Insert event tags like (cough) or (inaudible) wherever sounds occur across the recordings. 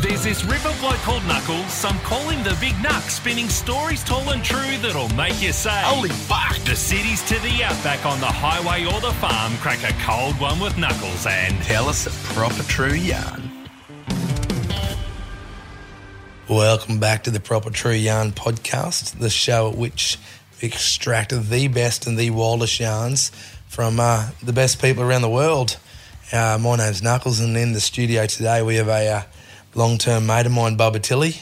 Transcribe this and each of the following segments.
There's this river bloke called Knuckles, some call him the Big Knuck, spinning stories tall and true that'll make you say, Holy fuck! The cities to the outback on the highway or the farm, crack a cold one with Knuckles and Tell us a proper true yarn. Welcome back to the Proper True Yarn podcast, the show at which we extract the best and the wildest yarns from uh, the best people around the world. Uh, my name's Knuckles, and in the studio today we have a uh, long-term mate of mine, Bubba Tilley.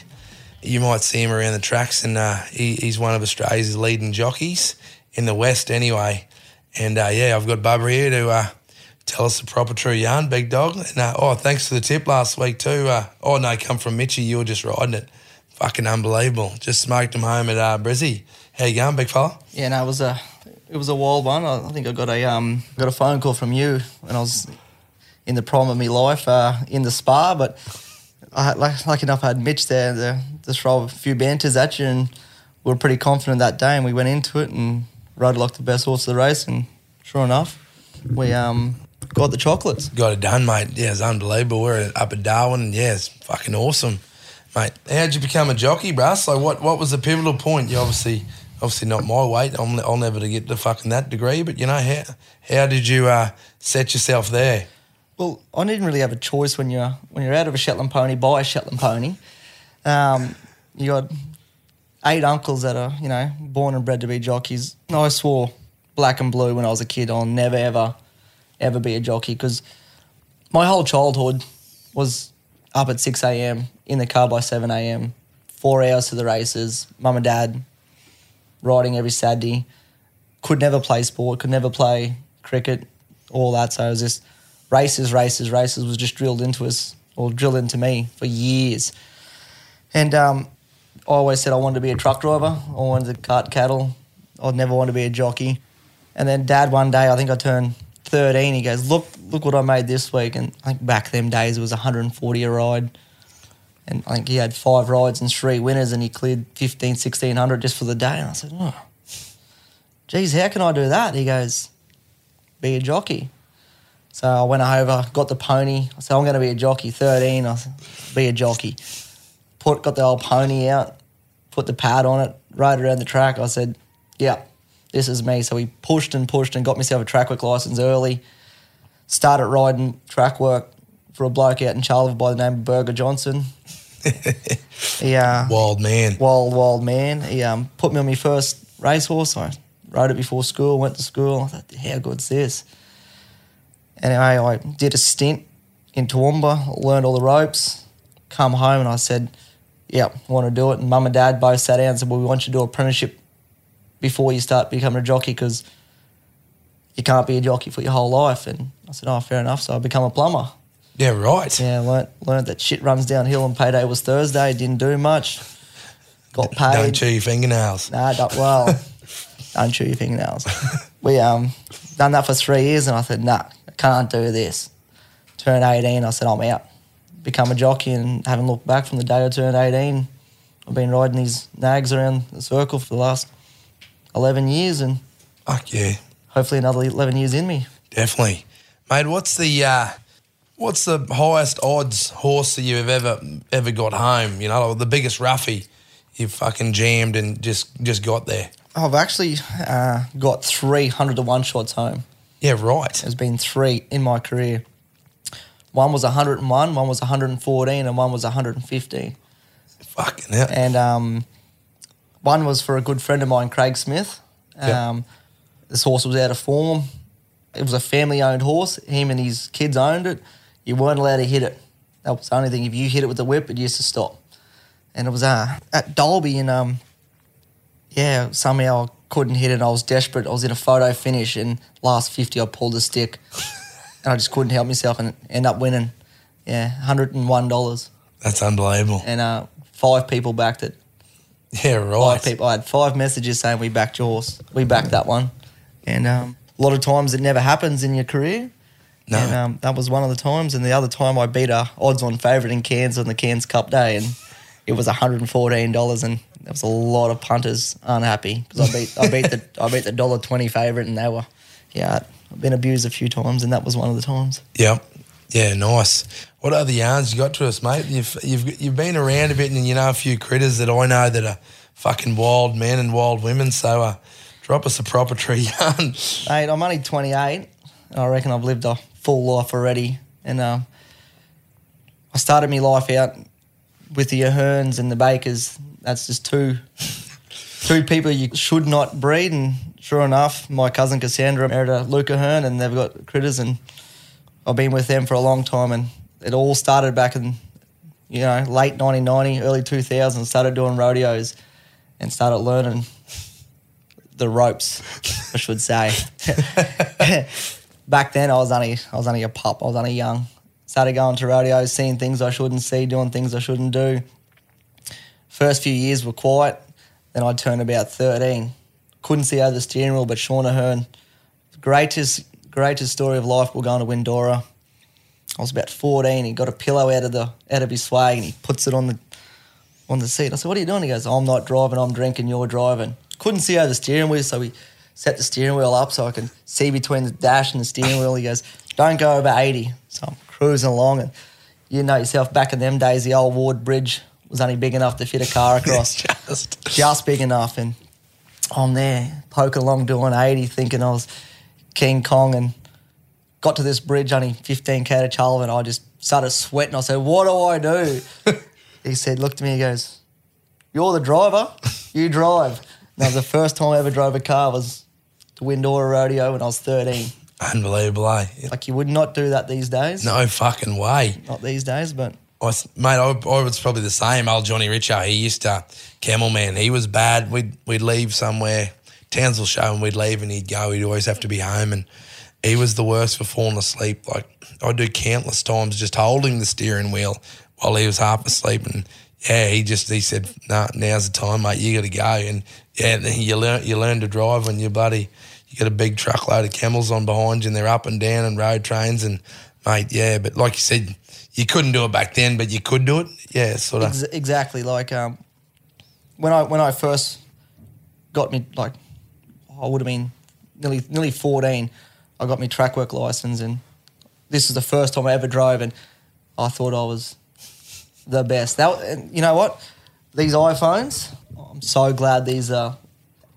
You might see him around the tracks, and uh, he, he's one of Australia's leading jockeys in the West, anyway. And uh, yeah, I've got Bubba here to uh, tell us the proper true yarn, big dog. And uh, oh, thanks for the tip last week too. Uh, oh no, come from Mitchy. You were just riding it, fucking unbelievable. Just smoked him home at uh, Brizzy. How you going, big fella? Yeah, no, it was a it was a wild one. I I think I got a um got a phone call from you when I was in the prime of my life uh, in the spa, but I had, like, like enough I had Mitch there to throw a few banters at you, and we were pretty confident that day, and we went into it and rode like the best horse of the race, and sure enough, we um got the chocolates. Got it done, mate. Yeah, it's unbelievable. We're up at Darwin, and yeah, it's fucking awesome, mate. How'd you become a jockey, Bruss? Like, what what was the pivotal point? You obviously. Obviously not my weight. I'm, I'll never get to fucking that degree. But you know how how did you uh, set yourself there? Well, I didn't really have a choice when you're when you're out of a Shetland pony, buy a Shetland pony. Um, you got eight uncles that are you know born and bred to be jockeys. I swore black and blue when I was a kid. I'll never ever ever be a jockey because my whole childhood was up at six a.m. in the car by seven a.m. Four hours to the races. Mum and dad riding every Saturday. Could never play sport. Could never play cricket. All that. So it was just races, races, races was just drilled into us or drilled into me for years. And um, I always said I wanted to be a truck driver. I wanted to cart cattle. I'd never want to be a jockey. And then dad one day, I think I turned 13, he goes, look, look what I made this week. And I think back them days it was 140 a ride. And I think he had five rides and three winners and he cleared 15, 1600 just for the day. And I said, oh, geez, how can I do that? He goes, be a jockey. So I went over, got the pony. I said, I'm going to be a jockey. 13, I said, be a jockey. Put, got the old pony out, put the pad on it, rode around the track. I said, yeah, this is me. So we pushed and pushed and got myself a track work license early. Started riding track work for a bloke out in Charleville by the name of Burger Johnson. (laughs) yeah, uh, Wild man. wild, wild man. He um, put me on my first racehorse. I rode it before school, went to school. I thought, how good's this? Anyway, I did a stint in Toowoomba, learned all the ropes, come home and I said, yeah, I want to do it. And mum and dad both sat down and said, well, we want you to do apprenticeship before you start becoming a jockey because you can't be a jockey for your whole life. And I said, oh, fair enough. So I become a plumber. Yeah, right. Yeah, learnt, learnt that shit runs downhill and payday was Thursday. Didn't do much. Got paid. Don't chew your fingernails. Nah, don't, well, (laughs) don't chew your fingernails. we um done that for three years, and I said, nah, I can't do this. Turned 18, I said, I'm out. Become a jockey, and haven't looked back from the day I turned 18. I've been riding these nags around the circle for the last 11 years, and Fuck yeah, hopefully another 11 years in me. definitely, mate. What's the uh, what's the highest odds horse that you've ever ever got home? You know, the biggest roughie you've fucking jammed and just just got there. I've actually uh, got 300 to one shots home. Yeah, right. There's been three in my career. One was 101, one was 114, and one was 115. Fucking hell. And um, one was for a good friend of mine, Craig Smith. Um, This horse was out of form. It was a family owned horse. Him and his kids owned it. You weren't allowed to hit it. That was the only thing. If you hit it with the whip, it used to stop. and it was uh, at Dalby, and um, yeah, somehow couldn't hit it. I was desperate. I was in a photo finish, and last fifty, I pulled the stick, and I just couldn't help myself, and end up winning. Yeah, hundred and one dollars, That's unbelievable. and uh, five people backed it. Yeah, right. Five people. I had five messages saying we backed yours. We backed that one, and um, a lot of times it never happens in your career. No. And um, that was one of the times. And the other time I beat a odds-on favourite in Cairns on the Cairns Cup day, and it was one hundred and fourteen dollars, and there was a lot of punters unhappy because I beat I beat the (laughs) I beat the dollar twenty favourite, and they were yeah. I've been abused a few times, and that was one of the times. Yep. Yeah, nice. What other yarns you got to us, mate? You've you've you've been around a bit, and you know a few critters that I know that are fucking wild men and wild women. So uh, drop us a proper tree (laughs) yarn. Mate, I'm only 28. And I reckon I've lived a full life already. And um, I started my life out with the Aherns and the Bakers. That's just two two people you should not breed. And sure enough, my cousin Cassandra married a Luke Ahern, and they've got critters. And I've been with them for a long time. And it all started back in you know late 1990, early 2000. Started doing rodeos and started learning the ropes, I should say. (laughs) Back then, I was only I was only a pup. I was only young. Started going to rodeos, seeing things I shouldn't see, doing things I shouldn't do. First few years were quiet. Then I turned about thirteen. Couldn't see over the steering wheel, but Sean Ahern, greatest greatest story of life. We're going to Windora. I was about fourteen. He got a pillow out of the out of his swag and he puts it on the on the seat. I said, "What are you doing?" He goes, "I'm not driving. I'm drinking. You're driving." Couldn't see over the steering wheel, so we set the steering wheel up so I can see between the dash and the steering wheel. He goes, "Don't go over 80." So I'm cruising along, and you know yourself. Back in them days, the old Ward Bridge was only big enough to fit a car (laughs) across, Just just big enough. And I'm there poking along doing 80, thinking I was King Kong, and got to this bridge only 15k to Charleville, and I just started sweating. I said, "What do I do?" (laughs) he said, looked at me, he goes, You're the driver, you drive. And that was the first time I ever drove a car was to Windora Rodeo when I was 13. Unbelievable, eh? Like you would not do that these days. No fucking way. Not these days, but I mate, I, I was probably the same. Old Johnny Richo, he used to camel man. He was bad. We'd we'd leave somewhere, Townsville show, and we'd leave, and he'd go. He'd always have to be home, and he was the worst for falling asleep. Like I'd do countless times just holding the steering wheel while he was half asleep, and yeah, he just he said, "Nah, now's the time, mate. You got to go." And yeah, you learn you learn to drive when you bloody you get a big truckload of camels on behind you, and they're up and down and road trains, and mate, yeah. But like you said, you couldn't do it back then, but you could do it. Yeah, sort of. ex- exactly like um, when I when I first got me like I would have been nearly nearly 14. I got my track work license, and this is the first time I ever drove, and I thought I was the best. That and you know what? These iPhones, I'm so glad these are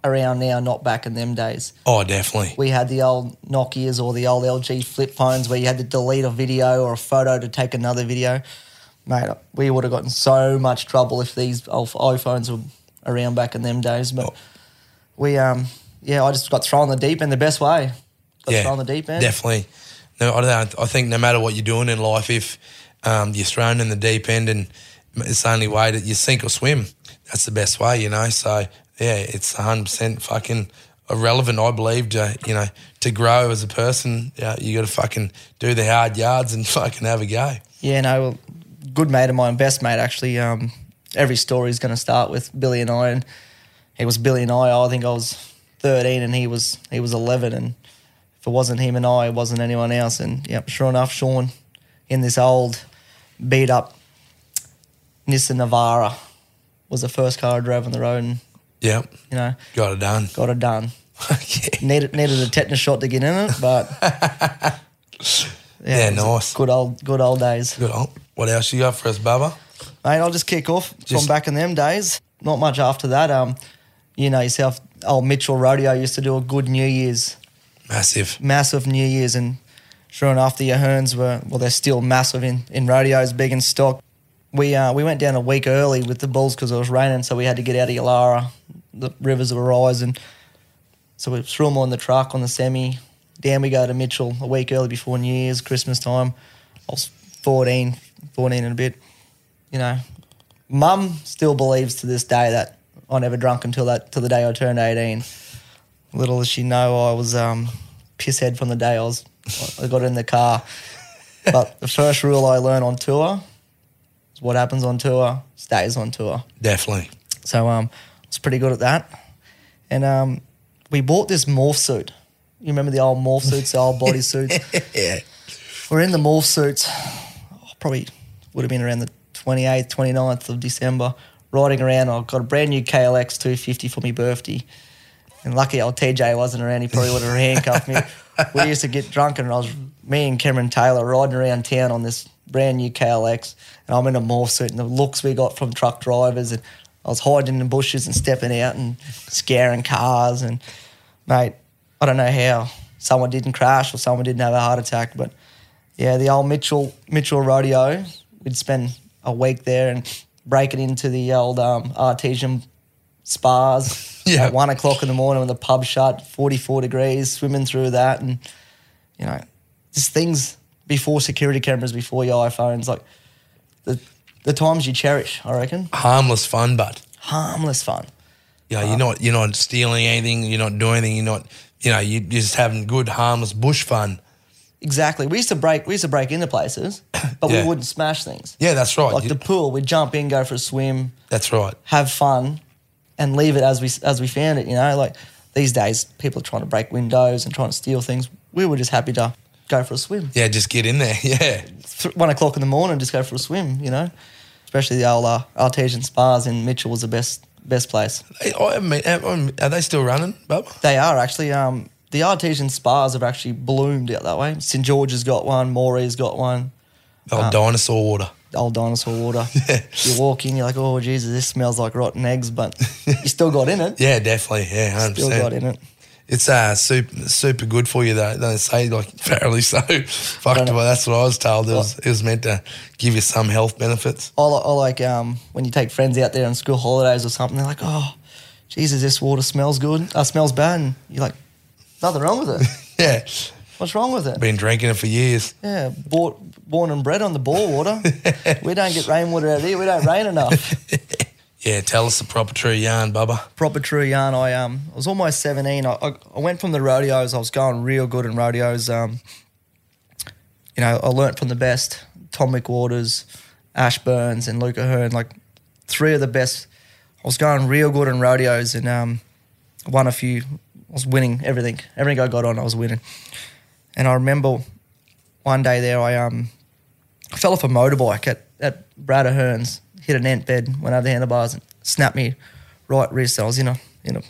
around now, not back in them days. Oh, definitely. We had the old Nokia's or the old LG flip phones where you had to delete a video or a photo to take another video. Mate, we would have gotten so much trouble if these old iPhones were around back in them days. But we, um, yeah, I just got thrown in the deep end the best way. Got thrown in the deep end. Definitely. No, I don't. Know. I think no matter what you're doing in life, if um, you're thrown in the deep end and it's the only way that you sink or swim, that's the best way, you know. So yeah, it's 100 percent fucking irrelevant. I believe to you know to grow as a person, yeah, you got to fucking do the hard yards and (laughs) fucking have a go. Yeah, no, well, good mate of mine, best mate actually. Um, every story is going to start with Billy and I, and it was Billy and I. I think I was thirteen and he was he was eleven, and if it wasn't him and I, it wasn't anyone else. And yep, sure enough, Sean in this old beat up Nissan Navara was the first car I drove on the road, and Yeah, you know got it done. got it done. (laughs) yeah. Needed needed a tetanus shot to get in it, but (laughs) Yeah, it nice. Good old good old days. Good. old. What else you got for us, Bubba? Mate, I'll just kick off Just- from back in them days. Not much after that. Um, you know yourself. Old Mitchell Rodeo used to do a good New Year's, Massive. massive New Year's, and sure enough, the Aherns were well. They're still massive in in rodeos, big in stock. We uh, we went down a week early with the bulls because it was raining, so we had to get out of Yalara. The rivers were rising, so we threw them on the truck on the semi. Down we go to Mitchell a week early before New Year's, Christmas time. I was 14, 14 and a bit. You know, Mum still believes to this day that I never drunk until that till the day I turned eighteen. Little does she know, I was um, pisshead from the day I was I got in the car. (laughs) But the first rule I learned on tour is what happens on tour stays on tour. Definitely. So um, I was pretty good at that. And um, we bought this morph suit. You remember the old morph suits, the old (laughs) body suits? Yeah. We're in the morph suits. Oh, probably would have been around the 28th, 29th of December. Riding around, I got a brand new KLX 250 for my birthday. And lucky old TJ wasn't around. He probably would have (laughs) handcuffed me. We used to get drunk, and I was me and Cameron Taylor riding around town on this brand new KLX, and I'm in a morph suit. And the looks we got from truck drivers, and I was hiding in the bushes and stepping out and scaring cars. And mate, I don't know how someone didn't crash or someone didn't have a heart attack, but yeah, the old Mitchell Mitchell rodeo. We'd spend a week there and break it into the old um, artesian spas (laughs) Yeah. at one o'clock in the morning when the pub shut, forty four degrees, swimming through that, and you know, just things before security cameras, before your iPhones, like the the times you cherish. I reckon Harmless fun, but harmless fun. Yeah, know, you're uh, not you're not stealing anything. You're not doing anything. You're not. You know, you're just having good harmless bush fun. Exactly. We used to break. We used to break into places, (coughs) but Yeah. we wouldn't smash things. Yeah, that's right. Like You- the pool, we'd jump in, go for a swim, that's right. have fun, and leave it as we as we found it. You know, like these days, people are trying to break windows and trying to steal things. We were just happy to go for a swim. Yeah, just get in there. (laughs) Yeah. Th- One o'clock in the morning, just go for a swim. You know, especially the old uh, artesian spas in Mitchell was the best best place. I mean, are are they still running, Bubba? They are actually. Um, the artesian spas have actually bloomed out that way. St George's got one. Moree's got one. Oh, Uh, dinosaur water. old dinosaur water. (laughs) Yeah. You walk in, you're like, oh Jesus, this smells like rotten eggs, but (laughs) you still got in it. Yeah, definitely. Yeah, hundred Still got in it. It's uh super super good for you though. They say like (laughs) fairly so. Fuck, don't well, that's what I was told. It was, it was meant to give you some health benefits. I, li- I like um, when you take friends out there on school holidays or something. They're like, oh, Jesus, this water smells good. Uh, smells bad, and you're like, nothing wrong with it. (laughs) Yeah, What's wrong with it? been drinking it for years. Yeah, bought, born and bred on the bore water. (laughs) we don't get rainwater out here. We don't rain enough. Yeah, tell us the proper true yarn, Bubba. proper true yarn. I um I was almost seventeen. I, I, I went from the rodeos. I was going real good in rodeos. Um, you know, I learnt from the best: Tom McWaters, Ash Burns, and Luke Ahern. Like three of the best. I was going real good in rodeos and um, won a few. I was winning everything. Everything I got on, I was winning. And I remember one day there, I um, I fell off a motorbike at at Brad Ahern's, hit an ant bed, went over the handlebars, and snapped me right wrist. I was in a in a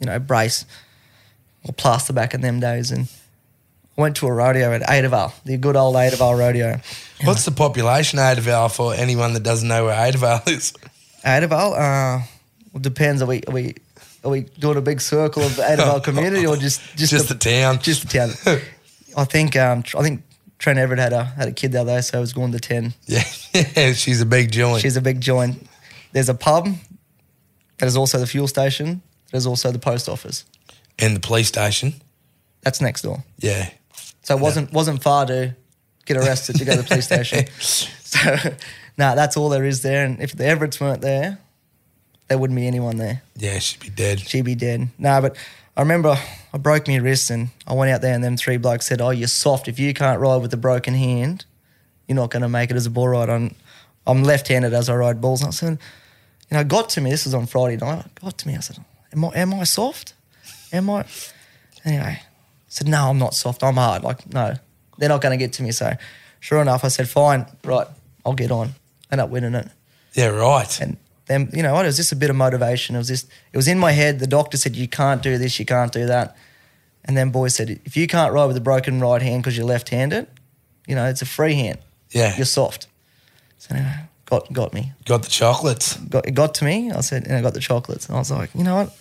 you know brace or plaster back in them days, and I went to a rodeo at Adavale, the good old Adavale rodeo. What's the population of Adavale for anyone that doesn't know where Adavale is? Adavale, uh, well, depends. Are we are we are we doing a big circle of the (laughs) Adavale community or just just, Just the town. Just the town. (laughs) I think um, I think Trent Everett had a had a kid the other day, so I was going to ten. Yeah, (laughs) she's a big joint. She's a big joint. There's a pub. That is also the fuel station. There's also the post office. and the police station. That's next door. Yeah. So it wasn't wasn't far to get arrested to go to the police station. (laughs) So (laughs) nah, that's all there is there. And if the Everetts weren't there, there wouldn't be anyone there. Yeah, she'd be dead. She'd be dead. Nah, but I remember I broke my wrist and I went out there and them three blokes said, "Oh, you're soft. If you can't ride with a broken hand, you're not going to make it as a bull rider." And I'm left-handed as I ride bulls. And I said, you know, it got to me. This was on Friday night. It got to me. I said, "Am I? Am I soft? Am I?" Anyway, I said, "No, I'm not soft. I'm hard. Like, no, they're not going to get to me." So, sure enough, I said, "Fine, right, I'll get on." End up winning it. Yeah, right. And then, you know what? It was just a bit of motivation. It was just, it was in my head. The doctor said, you can't do this, you can't do that. And then boy said, if you can't ride with a broken right hand because you're left handed, you know, it's a free hand. Yeah. You're soft. So anyway, got, got me. Got the chocolates. Got, it got to me. I said, and I got the chocolates. And I was like, you know what?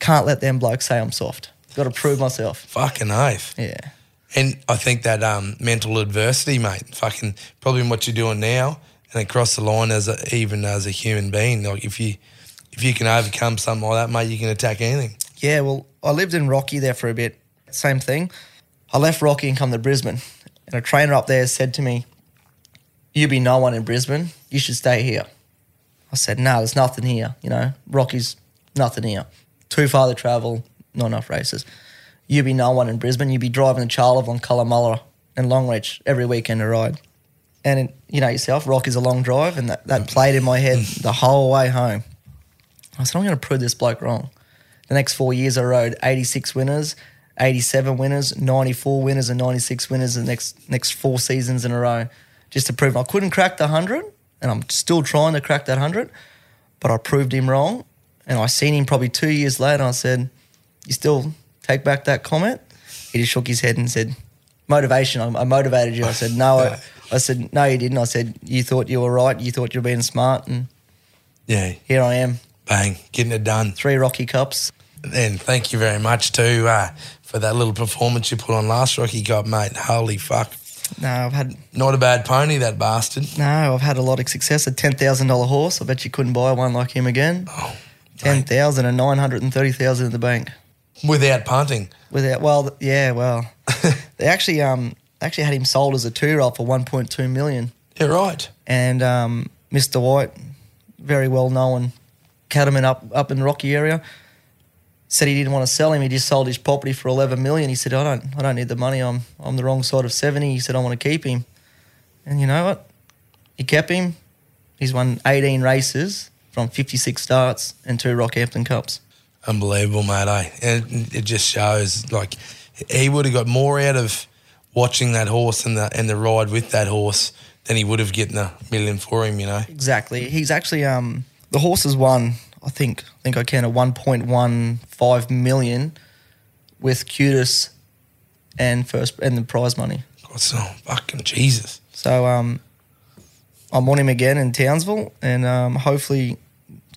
Can't let them blokes say I'm soft. Got to prove myself. Fucking oath. Yeah. And I think that um, mental adversity, mate, fucking probably what you're doing now and across the line as a, even as a human being. Like if you if you can overcome something like that, mate, you can attack anything. Yeah, well, I lived in Rocky there for a bit. Same thing. I left Rocky and come to Brisbane. And a trainer up there said to me, You be no one in Brisbane. You should stay here. I said, no, there's nothing here. You know, Rocky's nothing here. Too far to travel, not enough races. You'd be no one in Brisbane. You'd be driving the Charleville and Cunnamulla and Longreach every weekend to ride. And you know yourself, rock is a long drive, and that, that played in my head mm. the whole way home. I said, I'm going to prove this bloke wrong. The next four years, I rode 86 winners, 87 winners, 94 winners, and 96 winners the next next four seasons in a row, just to prove I couldn't crack the 100, and I'm still trying to crack that 100, but I proved him wrong. And I seen him probably two years later. and I said, You still take back that comment? He just shook his head and said, Motivation. I, I motivated you. I said, No. I, I said, No, you didn't. I said, You thought you were right. You thought you were being smart. And Yeah, here I am, bang, getting it done. three Rocky Cups. And thank you very much too uh, for that little performance you put on last Rocky Cup, mate. Holy fuck. No, I've had Not a bad pony, that bastard. no, I've had a lot of success. A ten thousand dollar horse. I bet you couldn't buy one like him again. Oh, Ten thousand and nine hundred and thirty thousand in the bank. Without punting. Without well, yeah, well, (laughs) they actually um actually had him sold as a two year old for one point two million. Yeah, right. And um, Mr. White, very well known cattleman up up in the Rocky area, said he didn't want to sell him. He just sold his property for eleven million. He said, "I don't, I don't need the money. I'm, I'm the wrong side of seventy. He said, "I want to keep him." And you know what? He kept him. He's won eighteen races from fifty six starts and two Rockhampton Cups. Unbelievable, mate. Eh? And it just shows like he would have got more out of watching that horse and the and the ride with that horse than he would have getting a million for him. You know. Exactly. He's actually um the horse has won. I think I think I counted one point one five million with Cutis and first and the prize money. God, so fucking Jesus. So um, I'm on him again in Townsville, and um, hopefully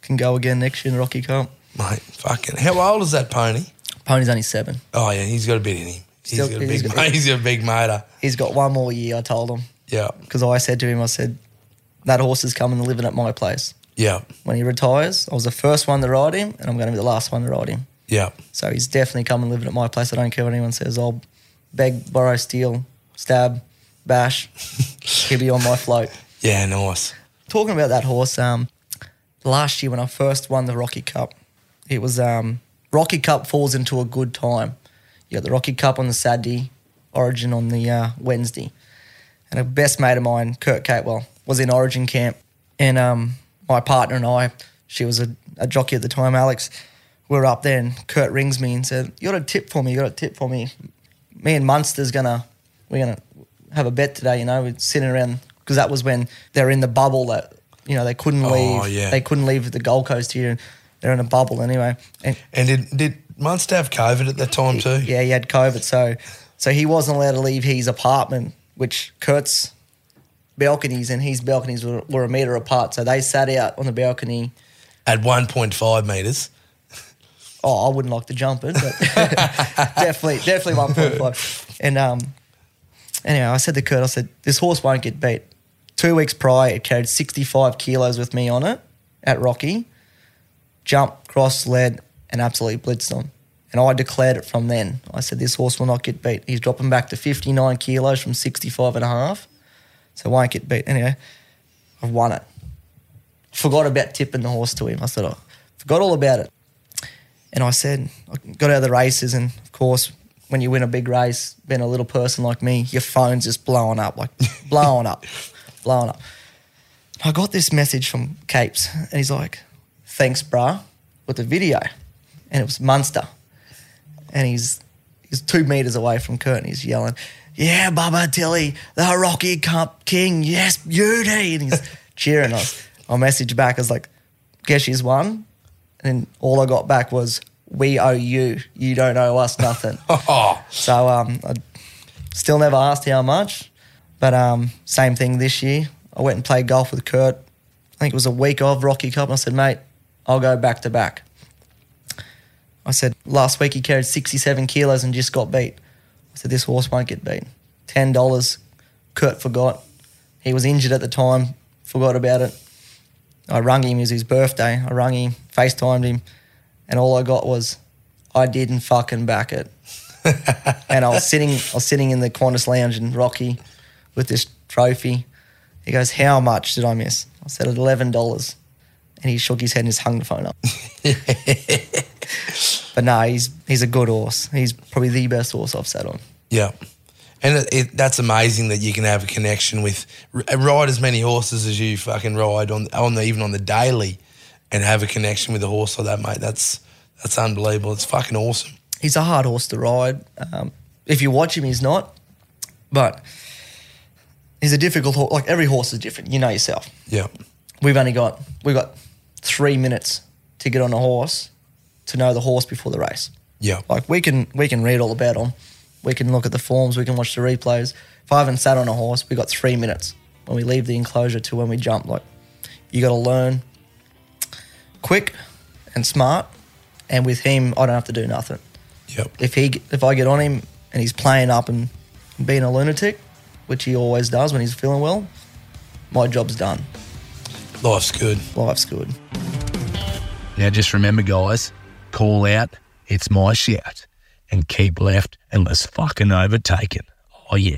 can go again next year in the Rocky Cup. Mate, fucking. How old is that pony? Pony's only seven. Oh yeah, he's got a bit in him. He's Still- got a he's big. got- (laughs) he's got a big motor. He's got one more year. I told him Yeah, because I said to him, I said that horse is coming and living at my place yeah, when he retires. I was the first one to ride him, and I'm going to be the last one to ride him. yeah. So he's definitely coming living at my place. I don't care what anyone says. I'll beg, borrow, steal, stab, bash. (laughs) He'll be on my float. Yeah, nice. Talking about that horse, um, last year when I first won the Rocky Cup, it was um, Rocky Cup falls into a good time. You got the Rocky Cup on the Saturday, Origin on the uh, Wednesday, and a best mate of mine, Kurt Capewell, was in Origin camp, and um, my partner and I, she was a, a jockey at the time, Alex. We were up there, and Kurt rings me and said, "You got a tip for me? You got a tip for me? Me and Munster's gonna we're gonna have a bet today. You know, we're sitting around because that was when they're in the bubble that you know they couldn't leave. Oh, leave. yeah. They couldn't leave the Gold Coast here. and They're in a bubble anyway. And And did did Munster have COVID at that time too? yeah, he had COVID, so so he wasn't allowed to leave his apartment, which Kurt's balconies and his balconies were, were a meter apart. So they sat out on the balcony. At one point five meters. Oh, I wouldn't like to jump it, but (laughs) definitely, definitely one point five. And um, anyway, I said to Kurt, I said, this horse won't get beat. Two weeks prior, it carried 65 kilos with me on it at Rocky. Jump, cross, led, and absolutely blitzed on. And I declared it from then. I said, this horse will not get beat. He's dropping back to 59 kilos from 65 and a half. So won't get beat. Anyway, I've won it. Forgot about tipping the horse to him. I said, I forgot all about it. And I said, I got out of the races, and of course, when you win a big race, being a little person like me, your phone's just blowing up, like (laughs) blowing up, blowing up. I got this message from Capes, and he's like, "Thanks, bruh," with the video, and it was Munster, and he's he's two meters away from Kurt, and he's yelling, "Yeah, Bubba Tilley, the Rocky Cup King, yes, beauty," and he's (laughs) cheering us. I messaged back, I was like, "Guess she's won," and all I got back was, "We owe you. You don't owe us nothing." (laughs) Oh, So um, I still never asked how much, but um, same thing this year. I went and played golf with Kurt. I think it was a week of Rocky Cup. And I said, mate, I'll go back to back. I said, last week he carried 67 kilos and just got beat. I said, this horse won't get beat. $10. Kurt forgot. He was injured at the time, forgot about it. I rung him, it was his birthday. I rung him, FaceTimed him, and all I got was, I didn't fucking back it (laughs) and I was sitting, I was sitting in the Qantas lounge in Rocky with this trophy. He goes, "How much did I miss?" I said, eleven dollars." and he shook his head and just hung the phone up. (laughs) but no, he's he's a good horse. He's probably the best horse I've sat on. Yeah. And it, it, that's amazing that you can have a connection with ride as many horses as you fucking ride on on the even on the daily, and have a connection with a horse like that, mate. That's that's unbelievable. It's fucking awesome. He's a hard horse to ride. Um, if you watch him, he's not, but he's a difficult horse. Like every horse is different. You know yourself. Yeah. We've only got we've got three minutes to get on a horse to know the horse before the race. Yeah. Like we can we can read all about them. We can look at the forms. We can watch the replays. If I haven't sat on a horse, we got three minutes when we leave the enclosure to when we jump. Like you got to learn quick and smart. And with him, I don't have to do nothing. Yep. If he if I get on him and he's playing up and being a lunatic, which he always does when he's feeling well, my job's done. Life's good. Life's good. Now just remember, guys, call out, it's my shout, and keep left unless fucking overtaken. Oh, yeah.